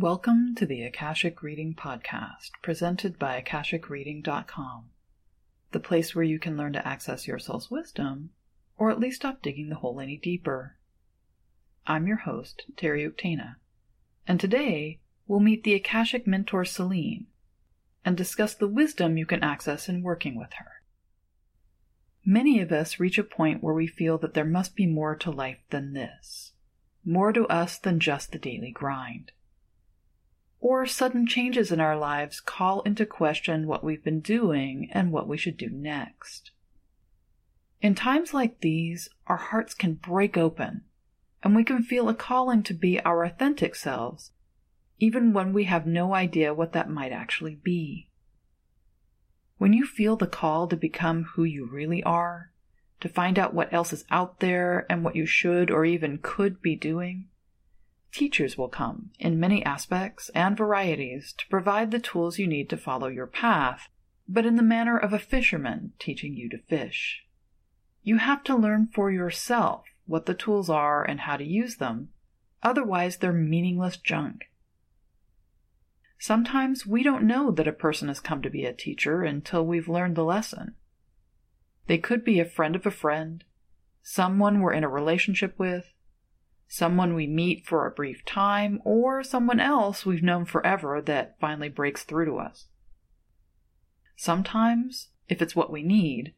Welcome to the Akashic Reading Podcast, presented by AkashicReading.com, the place where you can learn to access your soul's wisdom, or at least stop digging the hole any deeper. I'm your host, Terry Uktana, and today we'll meet the Akashic mentor Selene and discuss the wisdom you can access in working with her. Many of us reach a point where we feel that there must be more to life than this, more to us than just the daily grind or sudden changes in our lives call into question what we've been doing and what we should do next. In times like these, our hearts can break open, and we can feel a calling to be our authentic selves, even when we have no idea what that might actually be. When you feel the call to become who you really are, to find out what else is out there and what you should or even could be doing, Teachers will come, in many aspects and varieties, to provide the tools you need to follow your path, but in the manner of a fisherman teaching you to fish. You have to learn for yourself what the tools are and how to use them, otherwise, they're meaningless junk. Sometimes we don't know that a person has come to be a teacher until we've learned the lesson. They could be a friend of a friend, someone we're in a relationship with, someone we meet for a brief time, or someone else we've known forever that finally breaks through to us. Sometimes, if it's what we need,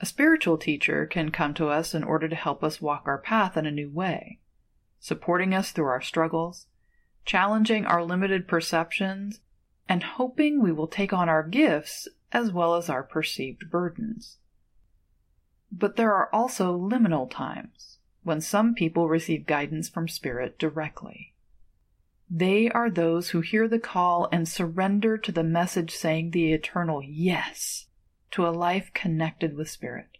a spiritual teacher can come to us in order to help us walk our path in a new way, supporting us through our struggles, challenging our limited perceptions, and hoping we will take on our gifts as well as our perceived burdens. But there are also liminal times when some people receive guidance from Spirit directly. They are those who hear the call and surrender to the message saying the eternal yes to a life connected with Spirit.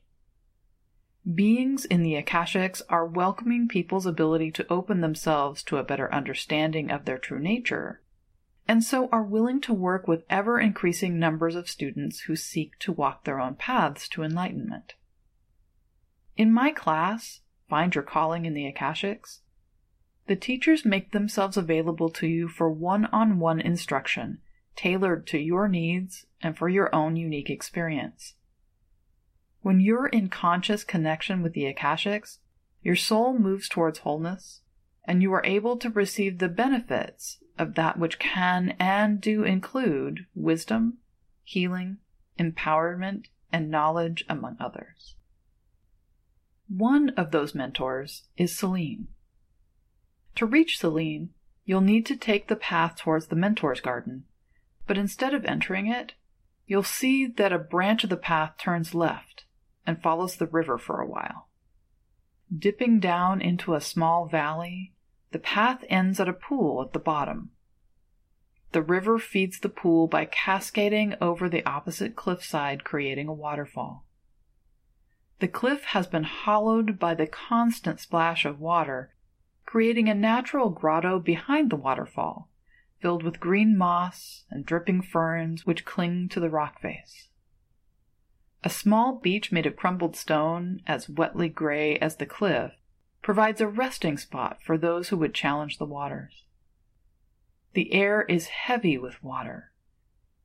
Beings in the Akashics are welcoming people's ability to open themselves to a better understanding of their true nature, and so are willing to work with ever increasing numbers of students who seek to walk their own paths to enlightenment. In my class, Find Your Calling in the Akashics, the teachers make themselves available to you for one on one instruction tailored to your needs and for your own unique experience. When you're in conscious connection with the Akashics, your soul moves towards wholeness, and you are able to receive the benefits of that which can and do include wisdom, healing, empowerment, and knowledge, among others. One of those mentors is Selene. To reach Selene, you'll need to take the path towards the mentor's garden, but instead of entering it, you'll see that a branch of the path turns left and follows the river for a while. Dipping down into a small valley, the path ends at a pool at the bottom. The river feeds the pool by cascading over the opposite cliffside, creating a waterfall. The cliff has been hollowed by the constant splash of water, creating a natural grotto behind the waterfall, filled with green moss and dripping ferns which cling to the rock face. A small beach made of crumbled stone, as wetly gray as the cliff, provides a resting spot for those who would challenge the waters. The air is heavy with water,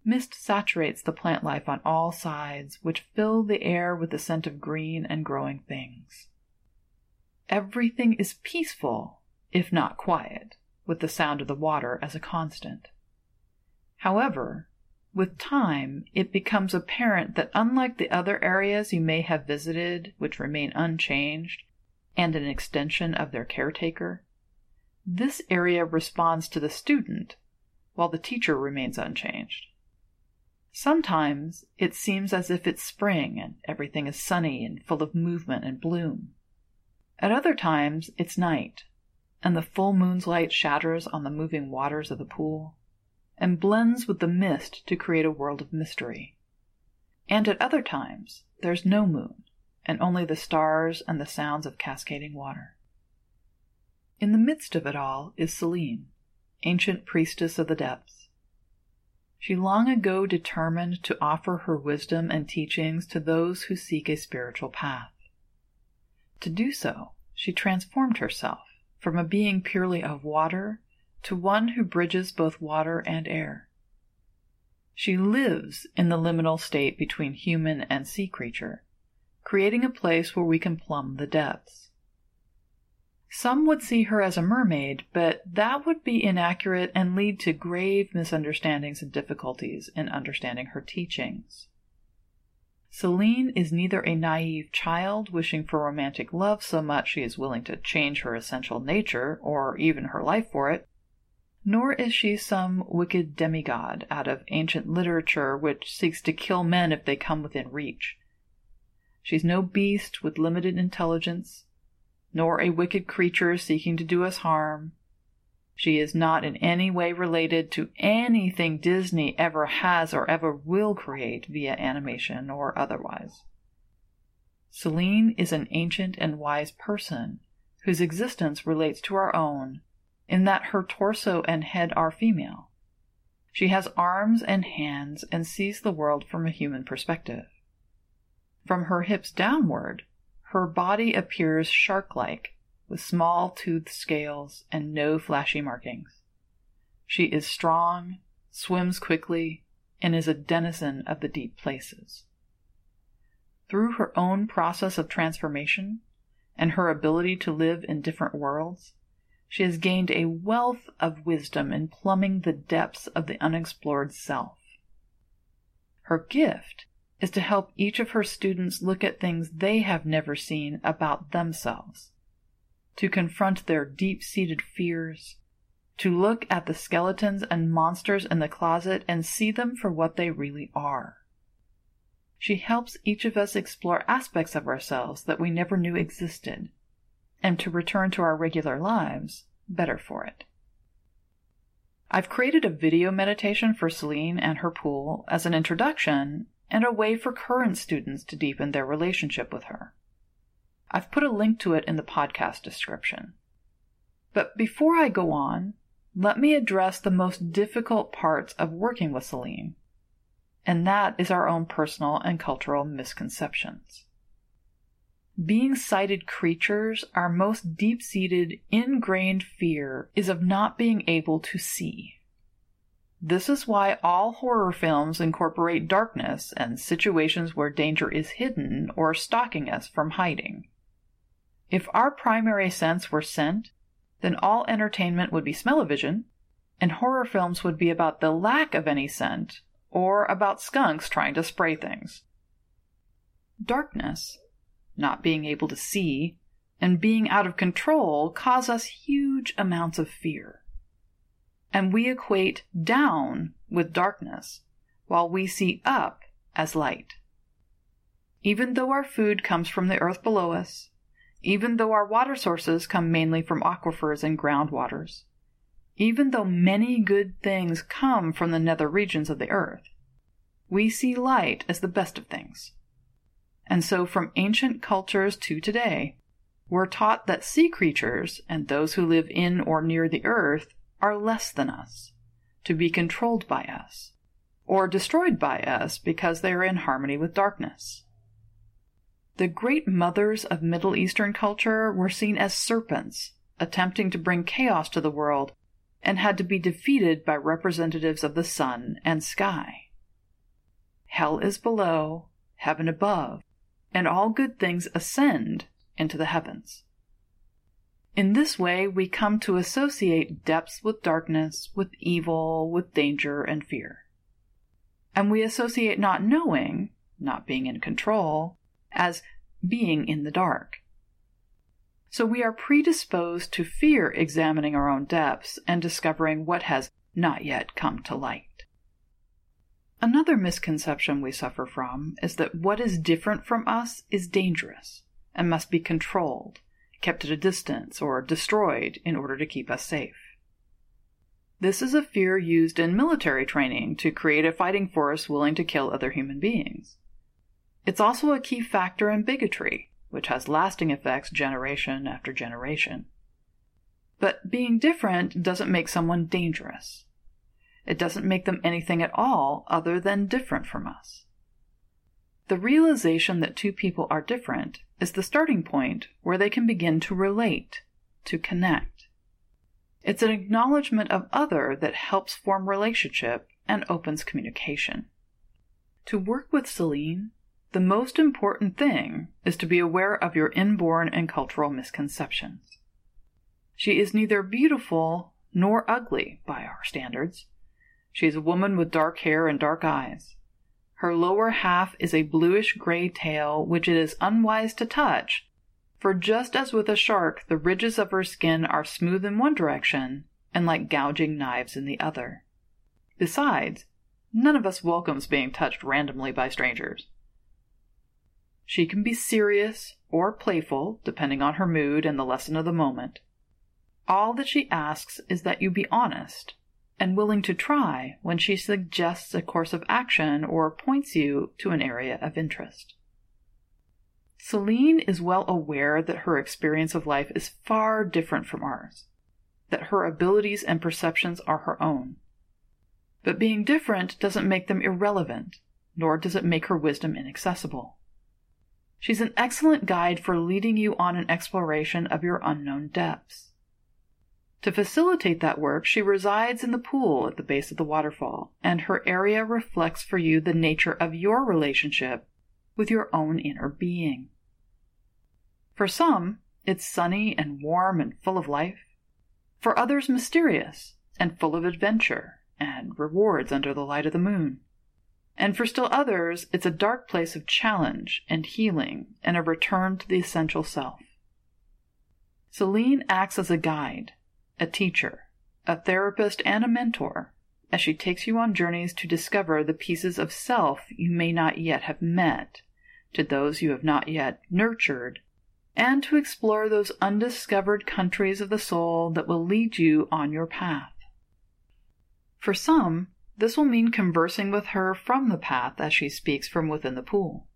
Mist saturates the plant life on all sides, which fill the air with the scent of green and growing things. Everything is peaceful, if not quiet, with the sound of the water as a constant. However, with time, it becomes apparent that unlike the other areas you may have visited, which remain unchanged and an extension of their caretaker, this area responds to the student, while the teacher remains unchanged. Sometimes it seems as if it's spring and everything is sunny and full of movement and bloom. At other times it's night, and the full moon's light shatters on the moving waters of the pool and blends with the mist to create a world of mystery. And at other times there's no moon and only the stars and the sounds of cascading water. In the midst of it all is Selene, ancient priestess of the depths she long ago determined to offer her wisdom and teachings to those who seek a spiritual path. To do so, she transformed herself from a being purely of water to one who bridges both water and air. She lives in the liminal state between human and sea creature, creating a place where we can plumb the depths. Some would see her as a mermaid, but that would be inaccurate and lead to grave misunderstandings and difficulties in understanding her teachings. Selene is neither a naive child wishing for romantic love so much she is willing to change her essential nature or even her life for it, nor is she some wicked demigod out of ancient literature which seeks to kill men if they come within reach. She's no beast with limited intelligence, nor a wicked creature seeking to do us harm. She is not in any way related to anything Disney ever has or ever will create via animation or otherwise. Selene is an ancient and wise person whose existence relates to our own in that her torso and head are female. She has arms and hands and sees the world from a human perspective. From her hips downward, her body appears shark like, with small toothed scales and no flashy markings. She is strong, swims quickly, and is a denizen of the deep places. Through her own process of transformation and her ability to live in different worlds, she has gained a wealth of wisdom in plumbing the depths of the unexplored self. Her gift is to help each of her students look at things they have never seen about themselves, to confront their deep seated fears, to look at the skeletons and monsters in the closet and see them for what they really are. She helps each of us explore aspects of ourselves that we never knew existed and to return to our regular lives better for it. I've created a video meditation for Selene and her pool as an introduction and a way for current students to deepen their relationship with her. I've put a link to it in the podcast description. But before I go on, let me address the most difficult parts of working with Selene, and that is our own personal and cultural misconceptions. Being sighted creatures, our most deep seated, ingrained fear is of not being able to see. This is why all horror films incorporate darkness and situations where danger is hidden or stalking us from hiding. If our primary sense were scent, then all entertainment would be smell-o-vision, and horror films would be about the lack of any scent or about skunks trying to spray things. Darkness not being able to see, and being out of control cause us huge amounts of fear. And we equate down with darkness, while we see up as light. Even though our food comes from the earth below us, even though our water sources come mainly from aquifers and groundwaters, even though many good things come from the nether regions of the earth, we see light as the best of things. And so, from ancient cultures to today, we're taught that sea creatures and those who live in or near the earth are less than us, to be controlled by us, or destroyed by us because they are in harmony with darkness. The great mothers of Middle Eastern culture were seen as serpents, attempting to bring chaos to the world, and had to be defeated by representatives of the sun and sky. Hell is below, heaven above, and all good things ascend into the heavens. In this way, we come to associate depths with darkness, with evil, with danger and fear. And we associate not knowing, not being in control, as being in the dark. So we are predisposed to fear examining our own depths and discovering what has not yet come to light. Another misconception we suffer from is that what is different from us is dangerous and must be controlled, kept at a distance, or destroyed in order to keep us safe. This is a fear used in military training to create a fighting force willing to kill other human beings. It's also a key factor in bigotry, which has lasting effects generation after generation. But being different doesn't make someone dangerous. It doesn't make them anything at all other than different from us. The realization that two people are different is the starting point where they can begin to relate, to connect. It's an acknowledgement of other that helps form relationship and opens communication. To work with Selene, the most important thing is to be aware of your inborn and cultural misconceptions. She is neither beautiful nor ugly by our standards. She is a woman with dark hair and dark eyes. Her lower half is a bluish gray tail, which it is unwise to touch, for just as with a shark, the ridges of her skin are smooth in one direction and like gouging knives in the other. Besides, none of us welcomes being touched randomly by strangers. She can be serious or playful, depending on her mood and the lesson of the moment. All that she asks is that you be honest and willing to try when she suggests a course of action or points you to an area of interest. Selene is well aware that her experience of life is far different from ours, that her abilities and perceptions are her own. But being different doesn't make them irrelevant, nor does it make her wisdom inaccessible. She's an excellent guide for leading you on an exploration of your unknown depths. To facilitate that work, she resides in the pool at the base of the waterfall, and her area reflects for you the nature of your relationship with your own inner being. For some, it's sunny and warm and full of life. For others, mysterious and full of adventure and rewards under the light of the moon. And for still others, it's a dark place of challenge and healing and a return to the essential self. Selene acts as a guide a teacher, a therapist, and a mentor as she takes you on journeys to discover the pieces of self you may not yet have met, to those you have not yet nurtured, and to explore those undiscovered countries of the soul that will lead you on your path. For some, this will mean conversing with her from the path as she speaks from within the pool.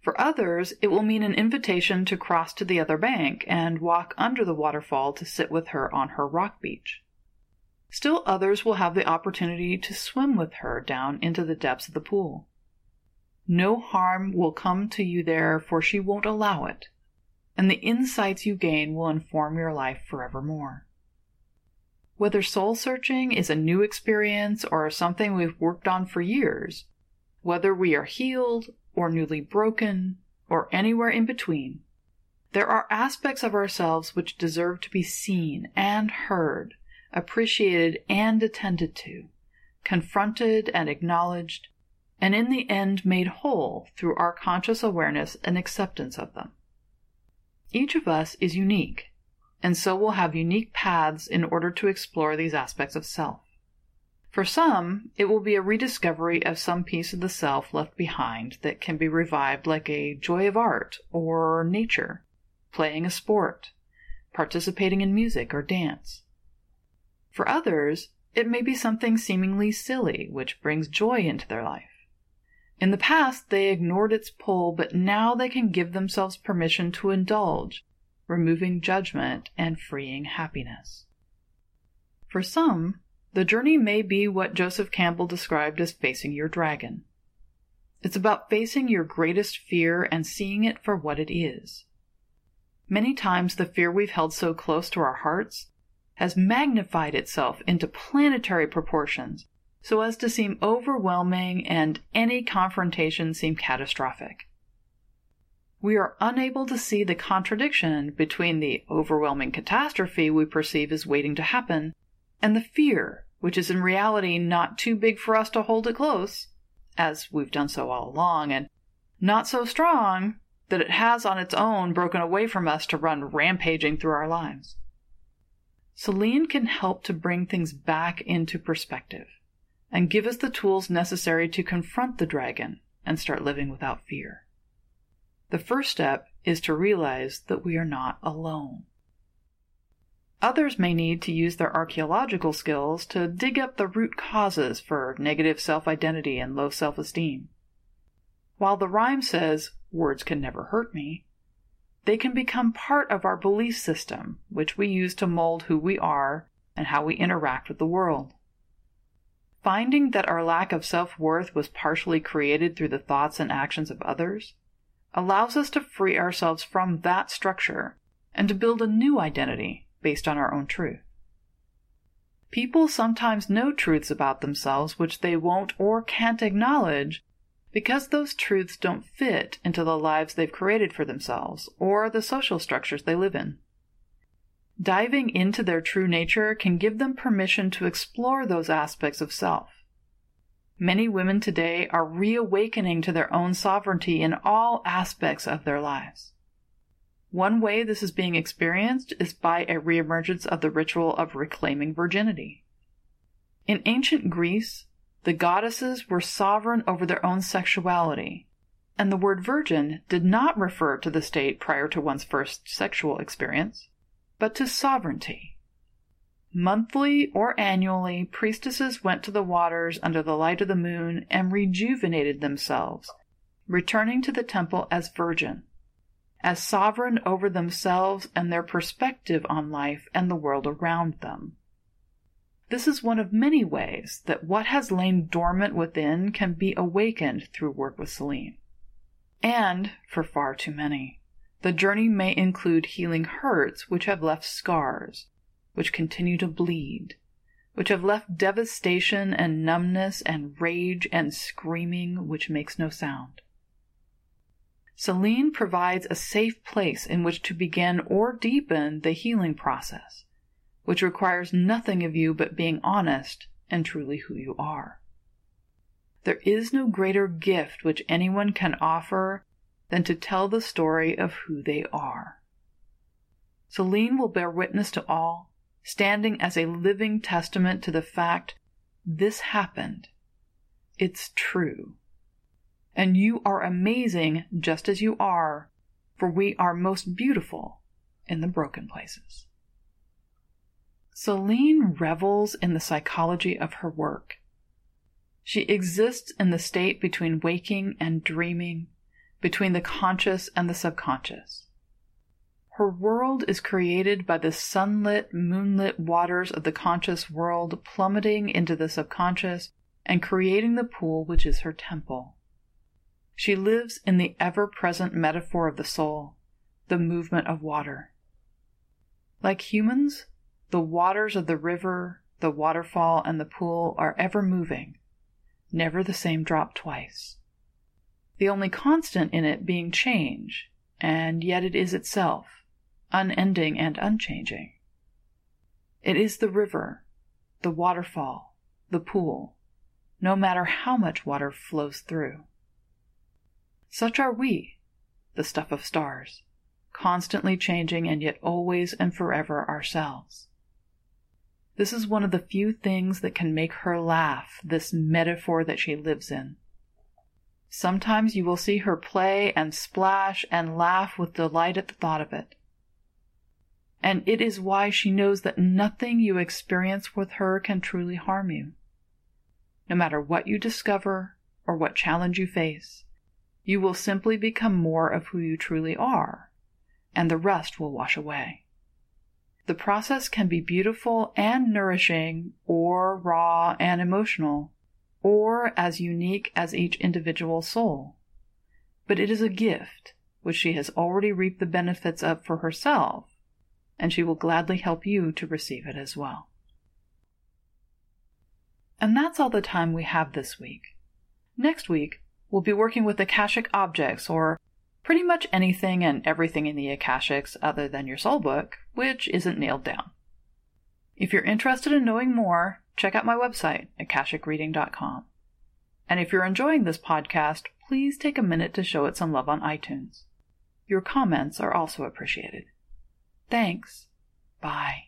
For others, it will mean an invitation to cross to the other bank and walk under the waterfall to sit with her on her rock beach. Still others will have the opportunity to swim with her down into the depths of the pool. No harm will come to you there, for she won't allow it, and the insights you gain will inform your life forevermore. Whether soul searching is a new experience or something we've worked on for years, whether we are healed or newly broken, or anywhere in between, there are aspects of ourselves which deserve to be seen and heard, appreciated and attended to, confronted and acknowledged, and in the end made whole through our conscious awareness and acceptance of them. Each of us is unique, and so will have unique paths in order to explore these aspects of self. For some, it will be a rediscovery of some piece of the self left behind that can be revived like a joy of art or nature, playing a sport, participating in music or dance. For others, it may be something seemingly silly which brings joy into their life. In the past, they ignored its pull, but now they can give themselves permission to indulge, removing judgment and freeing happiness. For some, the journey may be what Joseph Campbell described as facing your dragon. It's about facing your greatest fear and seeing it for what it is. Many times, the fear we've held so close to our hearts has magnified itself into planetary proportions so as to seem overwhelming and any confrontation seem catastrophic. We are unable to see the contradiction between the overwhelming catastrophe we perceive as waiting to happen and the fear, which is in reality not too big for us to hold it close, as we've done so all along, and not so strong that it has on its own broken away from us to run rampaging through our lives. Selene can help to bring things back into perspective and give us the tools necessary to confront the dragon and start living without fear. The first step is to realize that we are not alone. Others may need to use their archaeological skills to dig up the root causes for negative self identity and low self esteem. While the rhyme says, words can never hurt me, they can become part of our belief system, which we use to mold who we are and how we interact with the world. Finding that our lack of self worth was partially created through the thoughts and actions of others allows us to free ourselves from that structure and to build a new identity based on our own truth. People sometimes know truths about themselves which they won't or can't acknowledge because those truths don't fit into the lives they've created for themselves or the social structures they live in. Diving into their true nature can give them permission to explore those aspects of self. Many women today are reawakening to their own sovereignty in all aspects of their lives. One way this is being experienced is by a reemergence of the ritual of reclaiming virginity. In ancient Greece, the goddesses were sovereign over their own sexuality, and the word virgin did not refer to the state prior to one's first sexual experience, but to sovereignty. Monthly or annually, priestesses went to the waters under the light of the moon and rejuvenated themselves, returning to the temple as virgin, as sovereign over themselves and their perspective on life and the world around them. This is one of many ways that what has lain dormant within can be awakened through work with Selene. And, for far too many, the journey may include healing hurts which have left scars, which continue to bleed, which have left devastation and numbness and rage and screaming which makes no sound. Selene provides a safe place in which to begin or deepen the healing process which requires nothing of you but being honest and truly who you are. There is no greater gift which anyone can offer than to tell the story of who they are. Selene will bear witness to all, standing as a living testament to the fact this happened. It's true. And you are amazing just as you are, for we are most beautiful in the broken places. Selene revels in the psychology of her work. She exists in the state between waking and dreaming, between the conscious and the subconscious. Her world is created by the sunlit, moonlit waters of the conscious world plummeting into the subconscious and creating the pool which is her temple. She lives in the ever present metaphor of the soul, the movement of water. Like humans, the waters of the river, the waterfall, and the pool are ever moving, never the same drop twice. The only constant in it being change, and yet it is itself, unending and unchanging. It is the river, the waterfall, the pool, no matter how much water flows through. Such are we, the stuff of stars, constantly changing and yet always and forever ourselves. This is one of the few things that can make her laugh, this metaphor that she lives in. Sometimes you will see her play and splash and laugh with delight at the thought of it. And it is why she knows that nothing you experience with her can truly harm you. No matter what you discover or what challenge you face, you will simply become more of who you truly are, and the rest will wash away. The process can be beautiful and nourishing, or raw and emotional, or as unique as each individual soul. But it is a gift which she has already reaped the benefits of for herself, and she will gladly help you to receive it as well. And that's all the time we have this week. Next week, we'll be working with Akashic objects or pretty much anything and everything in the Akashics other than your soul book, which isn't nailed down. If you're interested in knowing more, check out my website, akashicreading.com. And if you're enjoying this podcast, please take a minute to show it some love on iTunes. Your comments are also appreciated. Thanks. Bye.